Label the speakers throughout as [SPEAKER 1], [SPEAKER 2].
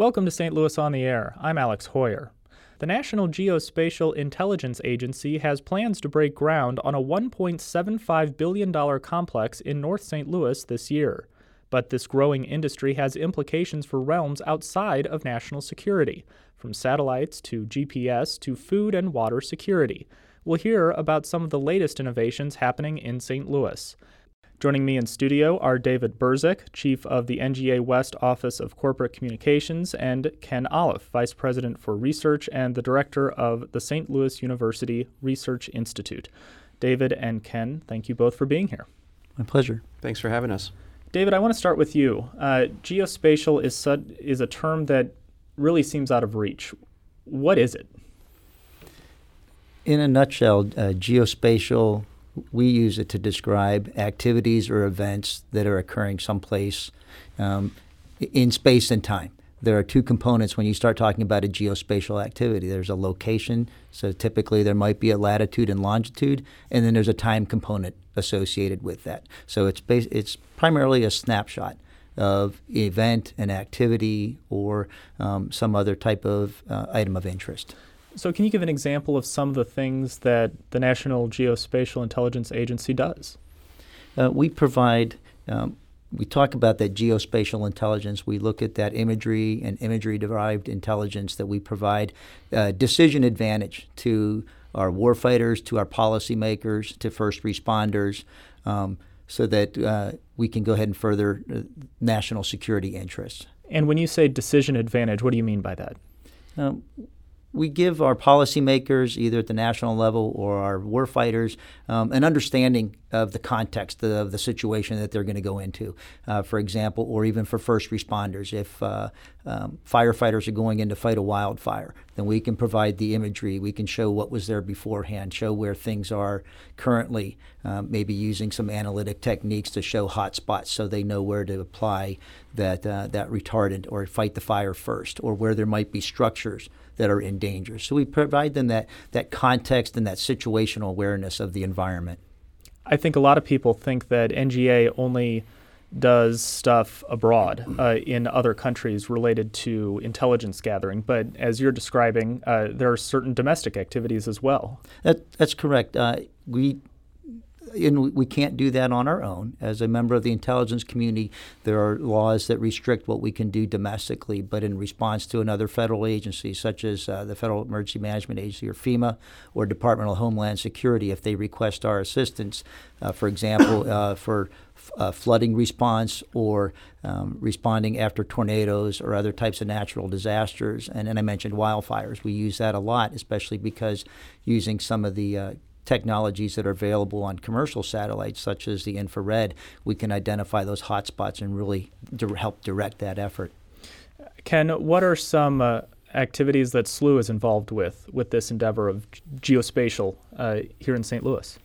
[SPEAKER 1] Welcome to St. Louis on the Air. I'm Alex Heuer. The National Geospatial Intelligence Agency has plans to break ground on a $1.75 billion complex in North St. Louis this year. But this growing industry has implications for realms outside of national security, from satellites to GPS to food and water security. We'll hear about some of the latest innovations happening in St. Louis. Joining me in studio are David Berzik, Chief of the NGA West Office of Corporate Communications, and Ken Olliff, Vice President for Research and the Director of the St. Louis University Research Institute. David and Ken, thank you both for being here.
[SPEAKER 2] My pleasure.
[SPEAKER 3] Thanks for having us.
[SPEAKER 1] David, I want to start with you. Uh, geospatial is, is a term that really seems out of reach. What is it?
[SPEAKER 2] In a nutshell, uh, geospatial we use it to describe activities or events that are occurring someplace um, in space and time. There are two components when you start talking about a geospatial activity. There's a location, so typically there might be a latitude and longitude, and then there's a time component associated with that. So it's bas- it's primarily a snapshot of event, an activity, or um, some other type of uh, item of interest.
[SPEAKER 1] So, can you give an example of some of the things that the National Geospatial Intelligence Agency does?
[SPEAKER 2] Uh, we provide, um, we talk about that geospatial intelligence. We look at that imagery and imagery derived intelligence that we provide uh, decision advantage to our warfighters, to our policymakers, to first responders. Um, so that uh, we can go ahead and further uh, national security interests.
[SPEAKER 1] And when you say decision advantage, what do you mean by that?
[SPEAKER 2] Um, we give our policymakers, either at the national level or our warfighters, um, an understanding of the context of the situation that they're going to go into. Uh, for example, or even for first responders, if uh, um, firefighters are going in to fight a wildfire, then we can provide the imagery. We can show what was there beforehand, show where things are currently, um, maybe using some analytic techniques to show hot spots so they know where to apply that uh, that retardant or fight the fire first, or where there might be structures that are in danger. So we provide them that, that context and that situational awareness of the environment.
[SPEAKER 1] I think a lot of people think that NGA only does stuff abroad uh, in other countries related to intelligence gathering. But as you're describing, uh, there are certain domestic activities as well.
[SPEAKER 2] That, that's correct. Uh, we and we can't do that on our own. As a member of the intelligence community, there are laws that restrict what we can do domestically, but in response to another federal agency, such as uh, the Federal Emergency Management Agency or FEMA or Department of Homeland Security, if they request our assistance, uh, for example, uh, for uh, flooding response or um, responding after tornadoes or other types of natural disasters. And I mentioned wildfires. We use that a lot, especially because using some of the uh, technologies that are available on commercial satellites, such as the infrared, we can identify those hotspots and really di- help direct that effort.
[SPEAKER 1] Ken, what are some uh, activities that SLU is involved with with this endeavor of geospatial uh, here in St. Louis?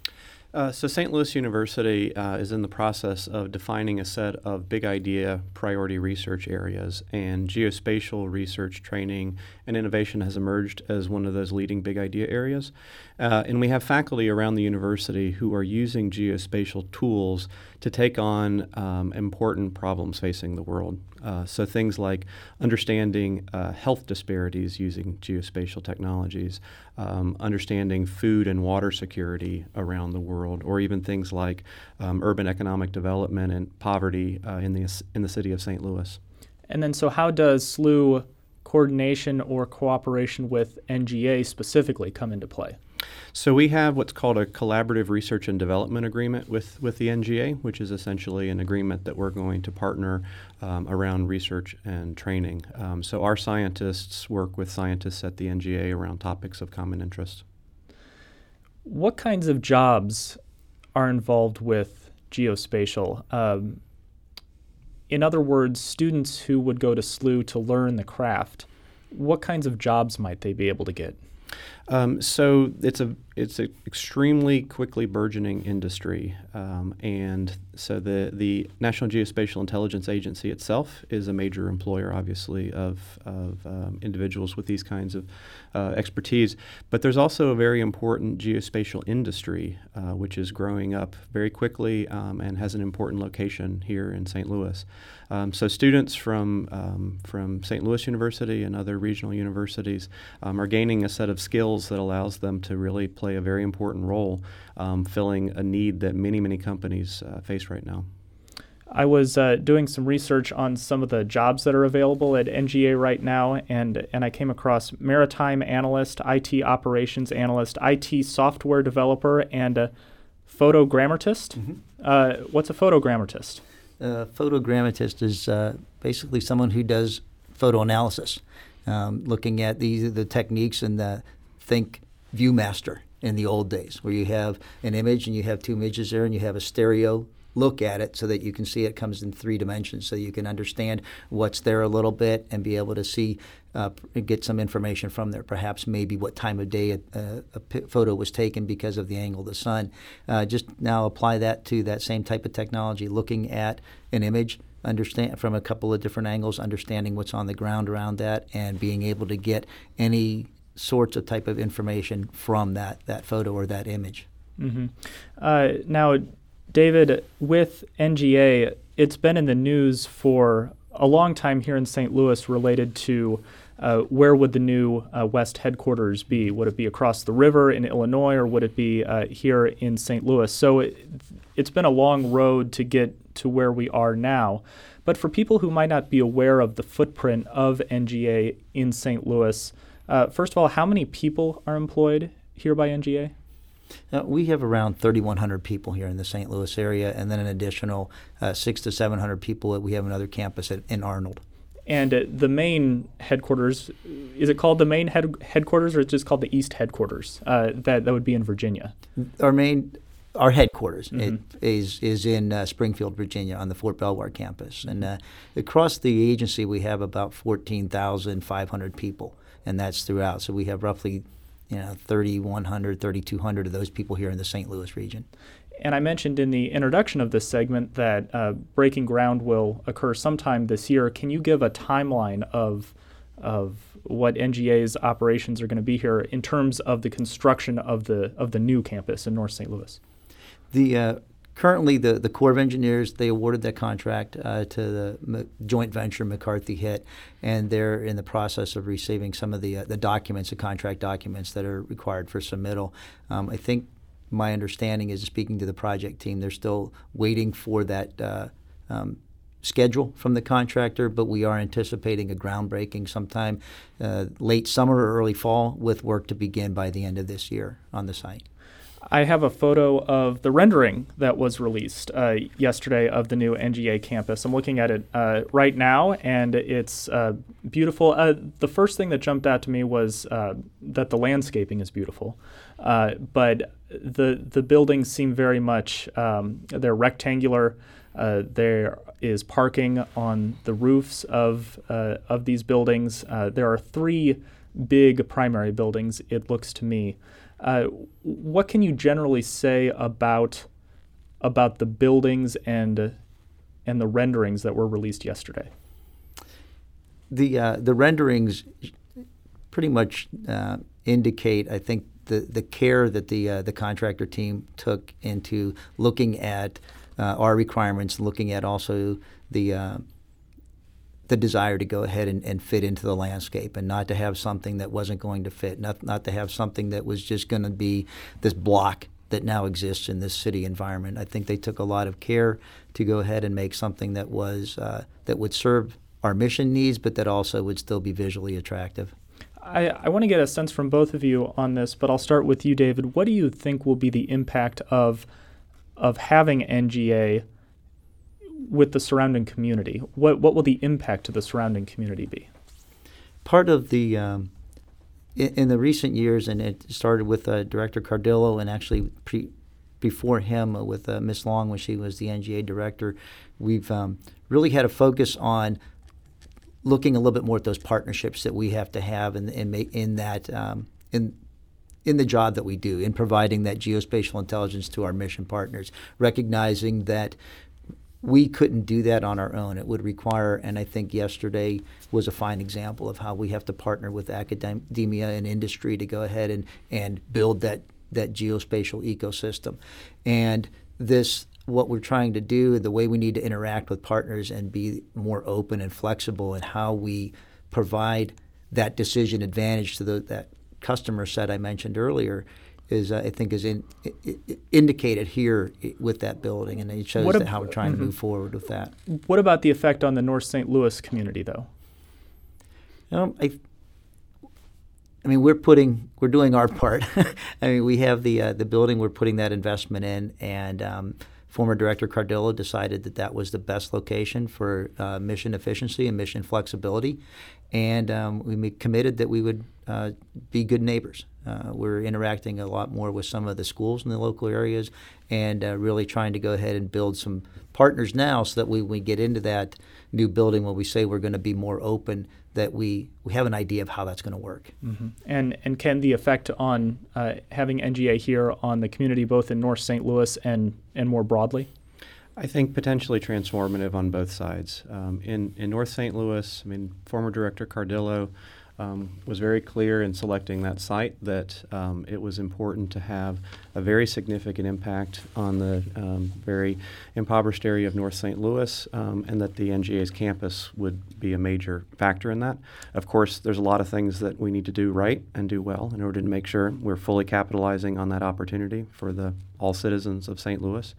[SPEAKER 3] Uh, so, St. Louis University uh, is in the process of defining a set of big idea priority research areas, and geospatial research training and innovation has emerged as one of those leading big idea areas. Uh, and we have faculty around the university who are using geospatial tools to take on um, important problems facing the world. Uh, so things like understanding uh, health disparities using geospatial technologies, um, understanding food and water security around the world, or even things like um, urban economic development and poverty uh, in the in the city of St. Louis.
[SPEAKER 1] And then, so how does SLU coordination or cooperation with NGA specifically come into play?
[SPEAKER 3] So we have what's called a collaborative research and development agreement with, with the NGA, which is essentially an agreement that we're going to partner um, around research and training. Um, so our scientists work with scientists at the NGA around topics of common interest.
[SPEAKER 1] What kinds of jobs are involved with geospatial? Um, in other words, students who would go to SLU to learn the craft, what kinds of jobs might they be able to get?
[SPEAKER 3] Um, so it's a it's an extremely quickly burgeoning industry, um, and so the the National Geospatial Intelligence Agency itself is a major employer, obviously, of of um, individuals with these kinds of uh, expertise. But there's also a very important geospatial industry, uh, which is growing up very quickly um, and has an important location here in St. Louis. Um, so students from um, from St. Louis University and other regional universities um, are gaining a set of skills that allows them to really play a very important role, um, filling a need that many many companies uh, face right now.
[SPEAKER 1] I was uh, doing some research on some of the jobs that are available at NGA right now, and, and I came across maritime analyst, IT operations analyst, IT software developer, and a photogrammetrist. Mm-hmm. Uh, what's a photogrammetrist?
[SPEAKER 2] A photogrammetrist is uh, basically someone who does photo analysis, um, looking at the, the techniques and the think ViewMaster in the old days, where you have an image and you have two images there and you have a stereo look at it so that you can see it comes in three dimensions so you can understand what's there a little bit and be able to see uh, get some information from there. Perhaps maybe what time of day a photo was taken because of the angle of the sun. Uh, just now apply that to that same type of technology looking at an image understand from a couple of different angles understanding what's on the ground around that and being able to get any sorts of type of information from that that photo or that image
[SPEAKER 1] mm-hmm. uh, now David, with NGA, it's been in the news for a long time here in St. Louis related to uh, where would the new uh, West headquarters be? Would it be across the river in Illinois or would it be uh, here in St. Louis? So it, it's been a long road to get to where we are now. But for people who might not be aware of the footprint of NGA in St. Louis, uh, first of all, how many people are employed here by NGA?
[SPEAKER 2] Uh, we have around 3,100 people here in the St. Louis area, and then an additional uh, six to 700 people that we have another campus at, in Arnold.
[SPEAKER 1] And uh, the main headquarters is it called the main head, headquarters, or it's just called the East headquarters? Uh, that that would be in Virginia.
[SPEAKER 2] Our main our headquarters mm-hmm. is is in uh, Springfield, Virginia, on the Fort Belvoir campus, and uh, across the agency we have about fourteen thousand five hundred people, and that's throughout. So we have roughly you know 3,100, 3,200 of those people here in the St. Louis region.
[SPEAKER 1] And I mentioned in the introduction of this segment that uh, breaking ground will occur sometime this year. Can you give a timeline of of what NGA's operations are going to be here in terms of the construction of the of the new campus in North St. Louis?
[SPEAKER 2] The uh, currently the, the Corps of Engineers they awarded that contract uh, to the M- joint venture McCarthy HITT, and they're in the process of receiving some of the uh, the documents, the contract documents that are required for submittal. Um, I think my understanding is speaking to the project team, they're still waiting for that. Uh, um, schedule from the contractor, but we are anticipating a groundbreaking sometime uh, late summer or early fall with work to begin by the end of this year on the site.
[SPEAKER 1] I have a photo of the rendering that was released uh, yesterday of the new NGA campus. I'm looking at it uh, right now, and it's uh, beautiful. Uh, the first thing that jumped out to me was uh, that the landscaping is beautiful, uh, but the the buildings seem very much um, they're rectangular. there is parking on the roofs of of these buildings. there are three big primary buildings. It looks to me. Uh, what can you generally say about about the buildings and and the renderings that were released yesterday?
[SPEAKER 2] The uh, the renderings pretty much uh, indicate, I think, the the care that the uh, the contractor team took into looking at uh, our requirements, looking at also the uh, the desire to go ahead and, and, fit into the landscape and not to have something that wasn't going to fit, not, not to have something that was just going to be this block that now exists in this city environment. I think they took a lot of care to go ahead and make something that was uh, that would serve our mission needs, but that also would still be visually attractive.
[SPEAKER 1] I, I want to get a sense from both of you on this, but I'll start with you, David. What do you think will be the impact of of having NGA with the surrounding community? What what will the impact to the surrounding community be?
[SPEAKER 2] Part of the um, in, in, the recent years, and it started with uh, Director Cardillo, and actually pre, before him uh, with uh, Miss Long when she was the NGA director, we've um, really had a focus on looking a little bit more at those partnerships that we have to have in in, in that um, in in the job that we do in providing that geospatial intelligence to our mission partners, recognizing that we couldn't do that on our own. It would require, and I think yesterday was a fine example of how we have to partner with academia and industry to go ahead and, and build that, that geospatial ecosystem. And this, what we're trying to do, the way we need to interact with partners and be more open and flexible in how we provide that decision advantage to the, that customer set I mentioned earlier is uh, I think is in, indicated here with that building, and it shows ab- how we're trying mm-hmm. to move forward with that.
[SPEAKER 1] What about the effect on the North St. Louis community, though?
[SPEAKER 2] Um, I, I mean, we're putting we're doing our part. I mean, we have the uh, the building. We're putting that investment in, and um, former director Cardillo decided that that was the best location for uh, mission efficiency and mission flexibility, and um, we committed that we would uh, be good neighbors. Uh, we're interacting a lot more with some of the schools in the local areas and uh, really trying to go ahead and build some partners now so that we, when we get into that new building when we say we're going to be more open that we, we have an idea of how that's going to work.
[SPEAKER 1] Mm-hmm. And, and Ken the effect on uh, having NGA here on the community both in North St. Louis and, and more broadly?
[SPEAKER 3] I think potentially transformative on both sides. Um, in, in North St. Louis, I mean, former Director Cardillo um, was very clear in selecting that site that um, it was important to have a very significant impact on the um, very impoverished area of North St. Louis, um, and that the NGA's campus would be a major factor in that. Of course, there's a lot of things that we need to do right and do well in order to make sure we're fully capitalizing on that opportunity for the all citizens of St. Louis.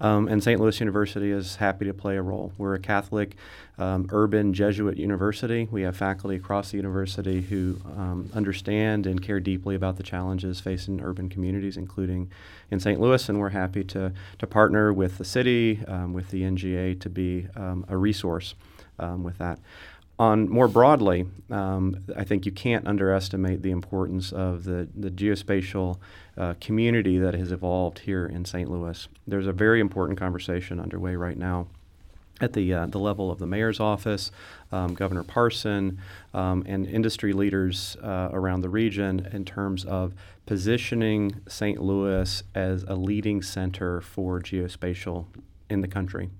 [SPEAKER 3] Um, and St. Louis University is happy to play a role. We're a Catholic um, urban Jesuit university. We have faculty across the university who um, understand and care deeply about the challenges facing urban communities, including in St. Louis, and we're happy to, to partner with the city, um, with the NGA, to be um, a resource um, with that. On more broadly, um, I think you can't underestimate the importance of the, the geospatial uh, community that has evolved here in St. Louis. There's a very important conversation underway right now at the, uh, the level of the mayor's office, um, Governor Parson, um, and industry leaders uh, around the region in terms of positioning St. Louis as a leading center for geospatial in the country.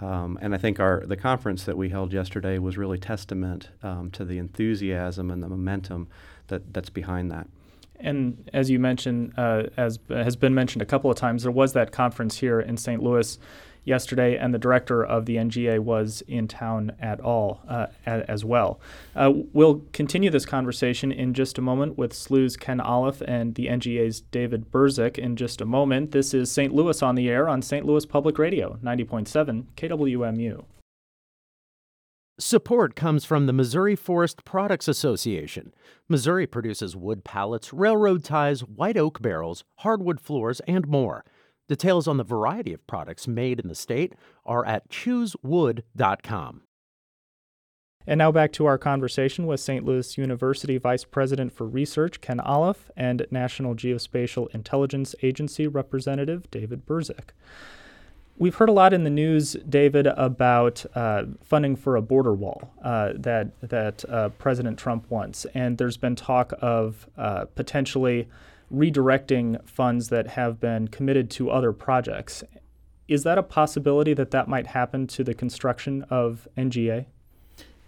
[SPEAKER 3] Um, and I think our the conference that we held yesterday was really testament um, to the enthusiasm and the momentum that, that's behind that.
[SPEAKER 1] And as you mentioned, uh, as has been mentioned a couple of times, there was that conference here in St. Louis yesterday, and the director of the NGA was in town at all uh, as well. Uh, we'll continue this conversation in just a moment with SLU's Ken Olliff and the NGA's David Berzik in just a moment. This is St. Louis on the air on St. Louis Public Radio, 90.7 KWMU.
[SPEAKER 4] Support comes from the Missouri Forest Products Association. Missouri produces wood pallets, railroad ties, white oak barrels, hardwood floors, and more. Details on the variety of products made in the state are at choosewood.com.
[SPEAKER 1] And now back to our conversation with St. Louis University Vice President for Research Ken Olliff and National Geospatial Intelligence Agency Representative David Berzik. We've heard a lot in the news, David, about uh, funding for a border wall uh, that that uh, President Trump wants, and there's been talk of uh, potentially redirecting funds that have been committed to other projects. Is that a possibility that that might happen to the construction of NGA?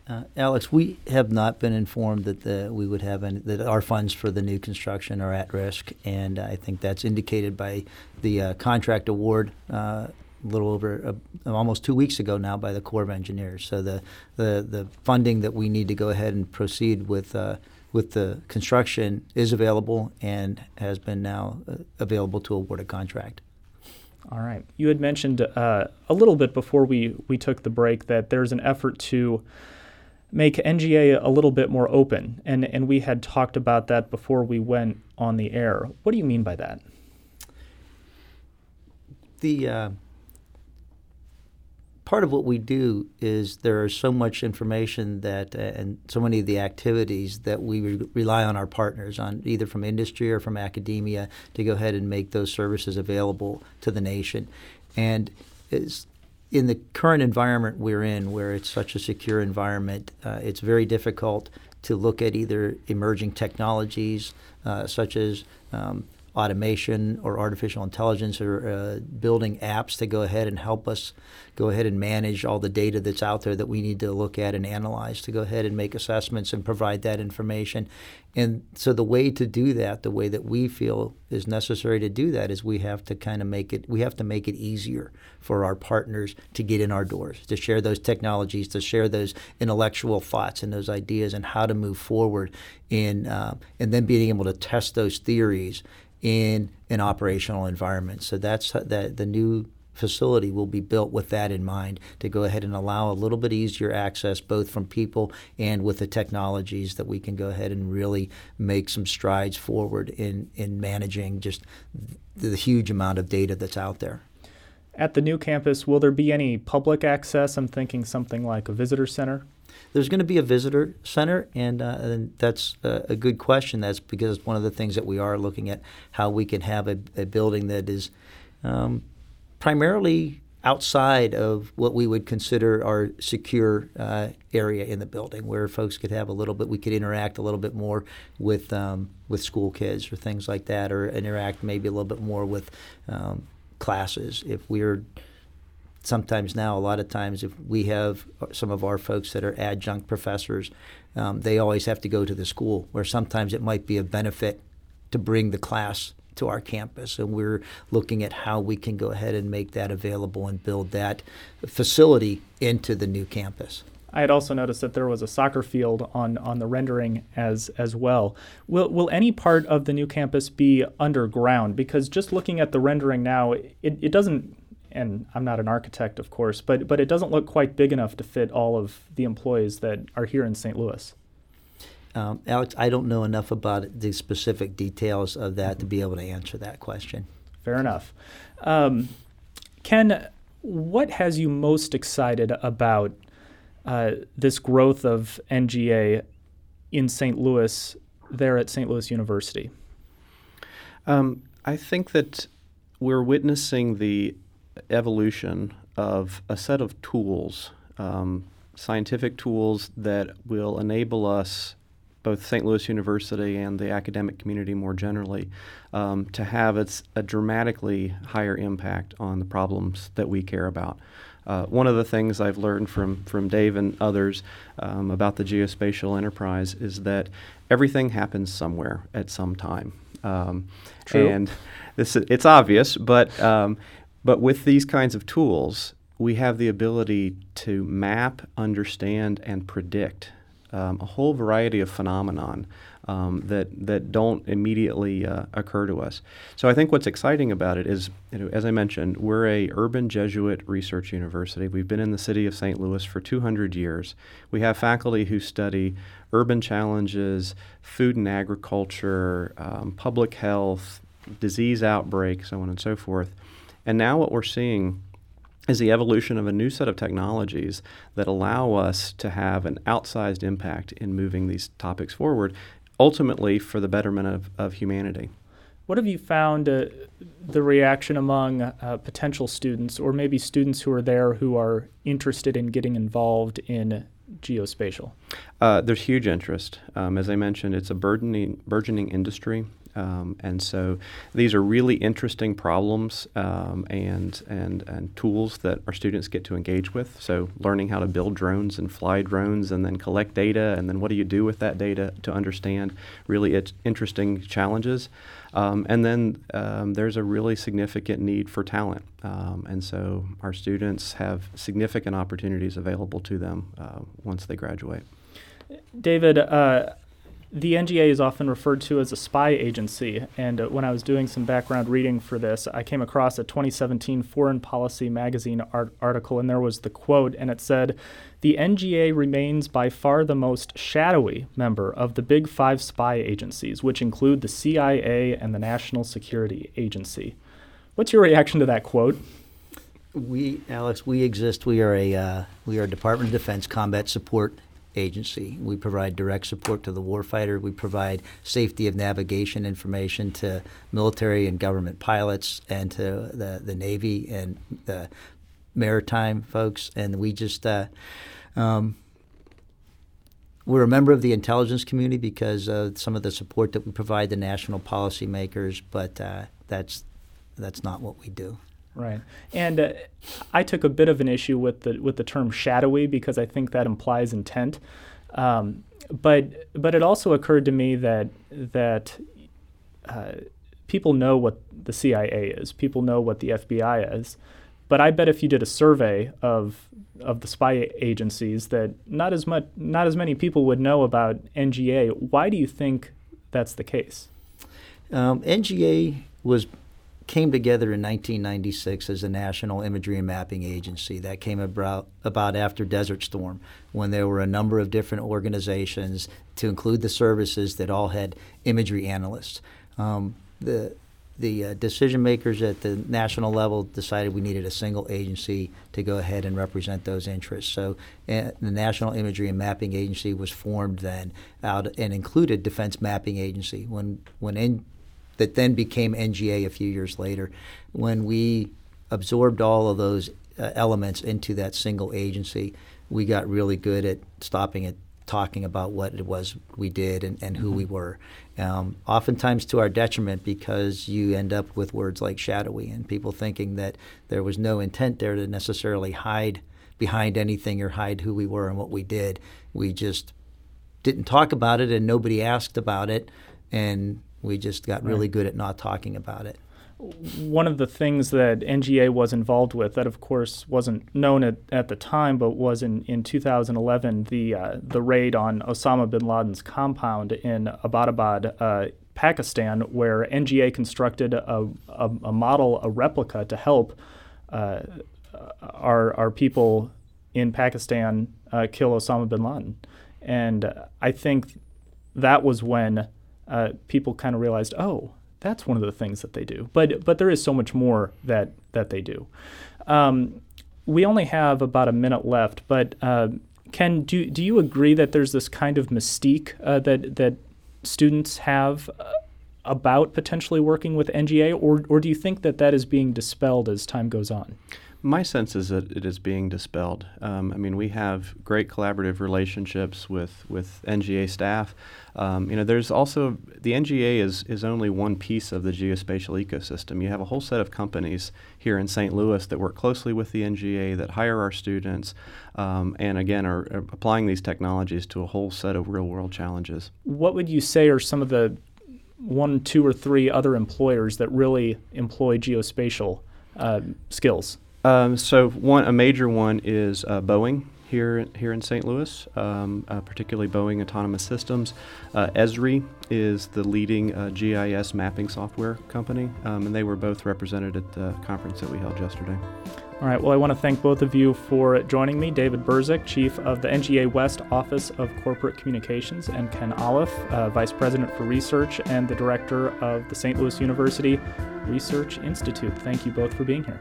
[SPEAKER 2] Uh, Alex, we have not been informed that the, we would have any, that our funds for the new construction are at risk, and I think that's indicated by the uh, contract award uh, a little over uh, almost two weeks ago now by the Corps of Engineers. So the, the the funding that we need to go ahead and proceed with uh, with the construction is available and has been now uh, available to award a contract.
[SPEAKER 1] All right. You had mentioned uh, a little bit before we, we took the break that there's an effort to make NGA a little bit more open, and, and we had talked about that before we went on the air. What do you mean by that?
[SPEAKER 2] The uh, part of what we do is there is so much information that uh, and so many of the activities that we re- rely on our partners on either from industry or from academia to go ahead and make those services available to the nation. And is in the current environment we're in, where it's such a secure environment, uh, it's very difficult to look at either emerging technologies uh, such as um, automation or artificial intelligence or uh, building apps to go ahead and help us go ahead and manage all the data that's out there that we need to look at and analyze to go ahead and make assessments and provide that information. And so the way to do that, the way that we feel is necessary to do that is we have to kind of make it we have to make it easier for our partners to get in our doors, to share those technologies, to share those intellectual thoughts and those ideas and how to move forward in uh, and then being able to test those theories in an operational environment. So that's that the new facility will be built with that in mind to go ahead and allow a little bit easier access both from people and with the technologies that we can go ahead and really make some strides forward in, in managing just the huge amount of data that's out there.
[SPEAKER 1] At the new campus, will there be any public access? I'm thinking something like a visitor center.
[SPEAKER 2] There's going to be a visitor center, and, uh, and that's a, a, good question. That's because one of the things that we are looking at how we can have a, a building that is um, primarily outside of what we would consider our secure uh, area in the building, where folks could have a little bit, we could interact a little bit more with um, with school kids or things like that, or interact maybe a little bit more with um, classes. If we're sometimes now, a lot of times, if we have some of our folks that are adjunct professors, um, they always have to go to the school, where sometimes it might be a benefit to bring the class to our campus. And we're looking at how we can go ahead and make that available and build that facility into the new campus.
[SPEAKER 1] I had also noticed that there was a soccer field on, on the rendering as as well. Will will any part of the new campus be underground? Because just looking at the rendering now, it, it doesn't and I'm not an architect, of course, but but it doesn't look quite big enough to fit all of the employees that are here in St. Louis.
[SPEAKER 2] Um, Alex, I don't know enough about the specific details of that to be able to answer that question.
[SPEAKER 1] Fair enough. Um, Ken, what has you most excited about uh, this growth of NGA in St. Louis, there at St. Louis University?
[SPEAKER 3] Um, I think that we're witnessing the evolution of a set of tools, um, scientific tools that will enable us both St. Louis University and the academic community more generally, um, to have its, a dramatically higher impact on the problems that we care about. Uh, one of the things I've learned from, from Dave and others um, about the geospatial enterprise is that everything happens somewhere at some time. Um,
[SPEAKER 1] True.
[SPEAKER 3] And this it's obvious, but um, but with these kinds of tools, we have the ability to map, understand, and predict um, a whole variety of phenomenon um, that that don't immediately uh, occur to us. So I think what's exciting about it is, you know, as I mentioned, we're a urban Jesuit research university. We've been in the city of St. Louis for 200 years. We have faculty who study urban challenges, food and agriculture, um, public health, disease outbreaks, so on and so forth. And now what we're seeing is the evolution of a new set of technologies that allow us to have an outsized impact in moving these topics forward, ultimately for the betterment of, of humanity.
[SPEAKER 1] What have you found uh, the reaction among uh, potential students, or maybe students who are there who are interested in getting involved in geospatial?
[SPEAKER 3] Uh, there's huge interest. Um, as I mentioned, it's a burgeoning, burgeoning industry. Um, and so these are really interesting problems um, and, and, and tools that our students get to engage with. So learning how to build drones and fly drones and then collect data and then what do you do with that data to understand really interesting challenges. Um, and then um, there's a really significant need for talent. Um, and so our students have significant opportunities available to them uh, once they graduate.
[SPEAKER 1] David, uh, the NGA is often referred to as a spy agency, and uh, when I was doing some background reading for this, I came across a 2017 Foreign Policy magazine art- article, and there was the quote, and it said, The NGA remains by far the most shadowy member of the big five spy agencies, which include the CIA and the National Security Agency. What's your reaction to that quote?
[SPEAKER 2] We, Alex, we exist. We are a uh, we are a Department of Defense combat support agency. We provide direct support to the warfighter. We provide safety of navigation information to military and government pilots and to the, the Navy and the maritime folks, and we just uh, um, we're a member of the intelligence community because of some of the support that we provide the national policymakers, but uh, that's that's not what we do.
[SPEAKER 1] Right, and uh, I took a bit of an issue with the with the term shadowy because I think that implies intent. Um, but but it also occurred to me that that uh, people know what the CIA is, people know what the FBI is, but I bet if you did a survey of of the spy agencies, that not as much not as many people would know about NGA. Why do you think that's the case?
[SPEAKER 2] Um, NGA was came together in 1996 as a national imagery and mapping agency. That came about, about after Desert Storm, when there were a number of different organizations, to include the services, that all had imagery analysts. Um, the the uh, decision makers at the national level decided we needed a single agency to go ahead and represent those interests. So uh, the National Imagery and Mapping Agency was formed then out and included Defense Mapping Agency. When when in, that then became NGA a few years later. When we absorbed all of those uh, elements into that single agency, we got really good at stopping it, talking about what it was we did and, and who mm-hmm. we were. Um, oftentimes to our detriment because you end up with words like shadowy and people thinking that there was no intent there to necessarily hide behind anything or hide who we were and what we did. We just didn't talk about it and nobody asked about it and we just got really good at not talking about it.
[SPEAKER 1] One of the things that NGA was involved with, that of course wasn't known at, at the time, but was in, in 2011, the uh, the raid on Osama bin Laden's compound in Abbottabad, uh, Pakistan, where NGA constructed a, a, a, model, a replica to help uh, our, our people in Pakistan uh, kill Osama bin Laden. And I think that was when uh, people kind of realized, oh, that's one of the things that they do. But but there is so much more that that they do. Um, we only have about a minute left, but uh, Ken, do do you agree that there's this kind of mystique uh, that that students have? Uh, about potentially working with NGA, or, or do you think that that is being dispelled as time goes on?
[SPEAKER 3] My sense is that it is being dispelled. Um, I mean, we have great collaborative relationships with, with NGA staff. Um, you know, there's also the NGA is is only one piece of the geospatial ecosystem. You have a whole set of companies here in St. Louis that work closely with the NGA that hire our students, um, and again are, are applying these technologies to a whole set of real world challenges.
[SPEAKER 1] What would you say are some of the one, two, or three other employers that really employ geospatial uh, skills?
[SPEAKER 3] Um, so one, a major one is uh, Boeing here here in St. Louis, um, uh, particularly Boeing Autonomous Systems. Uh, Esri is the leading uh, GIS mapping software company, um, and they were both represented at the conference that we held yesterday.
[SPEAKER 1] All right. Well, I want to thank both of you for joining me. David Burzik, Chief of the NGA West Office of Corporate Communications, and Ken Olliff, uh, Vice President for Research and the Director of the St. Louis University Research Institute. Thank you both for being here.